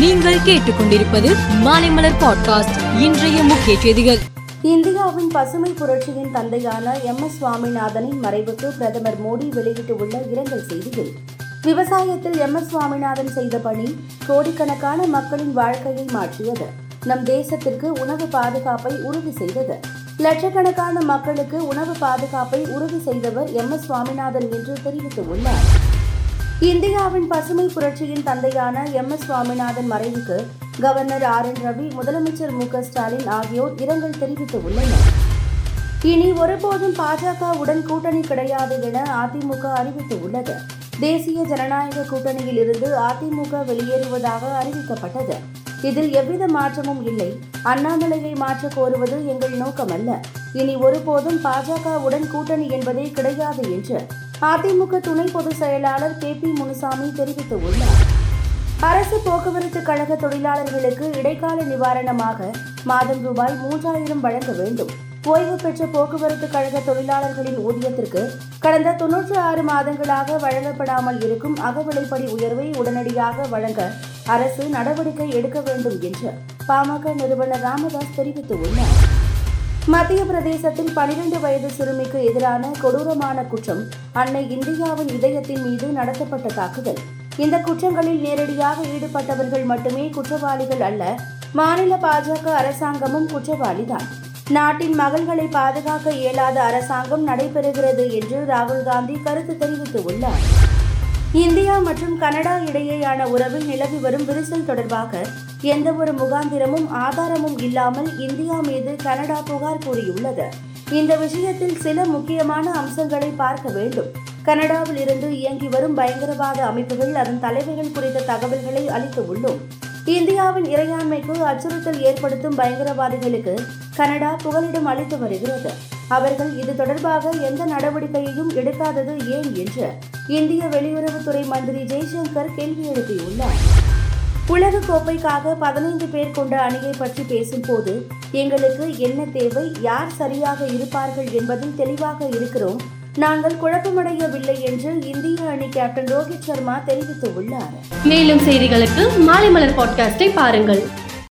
நீங்கள் கேட்டுக்கொண்டிருப்பது மாலைமலர் பாட்காஸ்ட் இன்றைய முக்கிய செய்திகள். இந்தியாவின் பசுமை புரட்சியின் தந்தையான எம் எஸ் சுவாமிநாதனின் மறைவுக்கு பிரதமர் மோடி வெளியிட்டுள்ள இரங்கல் செய்தியில் விவசாயத்தில் எம் எஸ் சுவாமிநாதன் செய்த பணி கோடிக்கணக்கான மக்களின் வாழ்க்கையை மாற்றியது. நம் தேசத்திற்கு உணவு பாதுகாப்பை உறுதி செய்தது. லட்சக்கணக்கான மக்களுக்கு உணவு பாதுகாப்பை உறுதி செய்தவர் எம் எஸ் சுவாமிநாதன் என்று தெரிவித்துள்ளார். இந்தியாவின் பசுமை புரட்சியின் தந்தையான எம் எஸ் சுவாமிநாதன் மறைவுக்கு கவர்னர் ஆர் என் ரவி முதலமைச்சர் மு க ஸ்டாலின் ஆகியோர் இரங்கல் தெரிவித்துள்ளனர் இனி ஒருபோதும் பாஜகவுடன் கூட்டணி கிடையாது என அதிமுக அறிவித்துள்ளது. தேசிய ஜனநாயக கூட்டணியில் இருந்து அதிமுக வெளியேறுவதாக அறிவிக்கப்பட்டது. இதில் எவ்வித மாற்றமும் இல்லை. அண்ணாமலையை மாற்ற கோருவது எங்கள் நோக்கமல்ல. இனி ஒருபோதும் பாஜகவுடன் கூட்டணி என்பதே கிடையாது என்று அதிமுக துணை பொதுச் செயலாளர் கே பி முனுசாமி தெரிவித்துள்ளார் அரசு போக்குவரத்து கழக தொழிலாளர்களுக்கு இடைக்கால நிவாரணமாக மாதம் ரூபாய் மூன்றாயிரம் வழங்க வேண்டும். ஓய்வு பெற்ற போக்குவரத்து கழக தொழிலாளர்களின் ஊதியத்திற்கு கடந்த தொன்னூற்றி ஆறு மாதங்களாக வழங்கப்படாமல் இருக்கும் அகவிலைப்படி உயர்வை உடனடியாக வழங்க அரசு நடவடிக்கை எடுக்க வேண்டும் என்று பாமக நிறுவனர் ராமதாஸ் தெரிவித்துள்ளார் மத்திய பிரதேசத்தில் பனிரெண்டு வயது சிறுமிக்கு எதிரான கொடூரமான குற்றம் அன்னை இந்தியாவின் இதயத்தின் மீது நடத்தப்பட்ட தாக்குதல். இந்த குற்றங்களில் நேரடியாக ஈடுபட்டவர்கள் மட்டுமே குற்றவாளிகள் அல்ல மாநில பாஜக அரசாங்கமும் குற்றவாளிதான். நாட்டின் மகள்களை பாதுகாக்க இயலாத அரசாங்கம் நடைபெறுகிறது என்று ராகுல் காந்தி கருத்து தெரிவித்துள்ளார். இந்தியா மற்றும் கனடா இடையேயான உறவில் நிலவி வரும் விரிசல் தொடர்பாக எந்தவொரு முகாந்திரமும் ஆதாரமும் இல்லாமல் இந்தியா மீது கனடா புகார் கூறியுள்ளது. இந்த விஷயத்தில் சில முக்கியமான அம்சங்களை பார்க்க வேண்டும். கனடாவில் இருந்து இயங்கி வரும் பயங்கரவாத அமைப்புகள் அதன் தலைவர்கள் குறித்த தகவல்களை அளித்து உள்ளோம். இந்தியாவின் இறையாண்மைக்கு அச்சுறுத்தல் ஏற்படுத்தும் பயங்கரவாதிகளுக்கு கனடா புகலிடம் அளித்து வருகிறது. அவர்கள் இது தொடர்பாக எந்த நடவடிக்கையையும் எடுக்காதது ஏன் என்று இந்திய வெளியுறவுத்துறை மந்திரி ஜெய்சங்கர் கேள்வி எழுப்பியுள்ளார். உலக கோப்பைக்காக பதினைந்து பேர் கொண்ட அணியை பற்றி பேசும்போது எங்களுக்கு என்ன தேவை யார் சரியாக இருப்பார்கள் என்பதில் தெளிவாக இருக்கிறோம். நாங்கள் குழப்பமடையவில்லை என்று இந்திய அணி கேப்டன் ரோஹித் சர்மா தெரிவித்துள்ளார். மேலும் செய்திகளுக்கு மாலை மலர் பாட்காஸ்டை பாருங்கள்.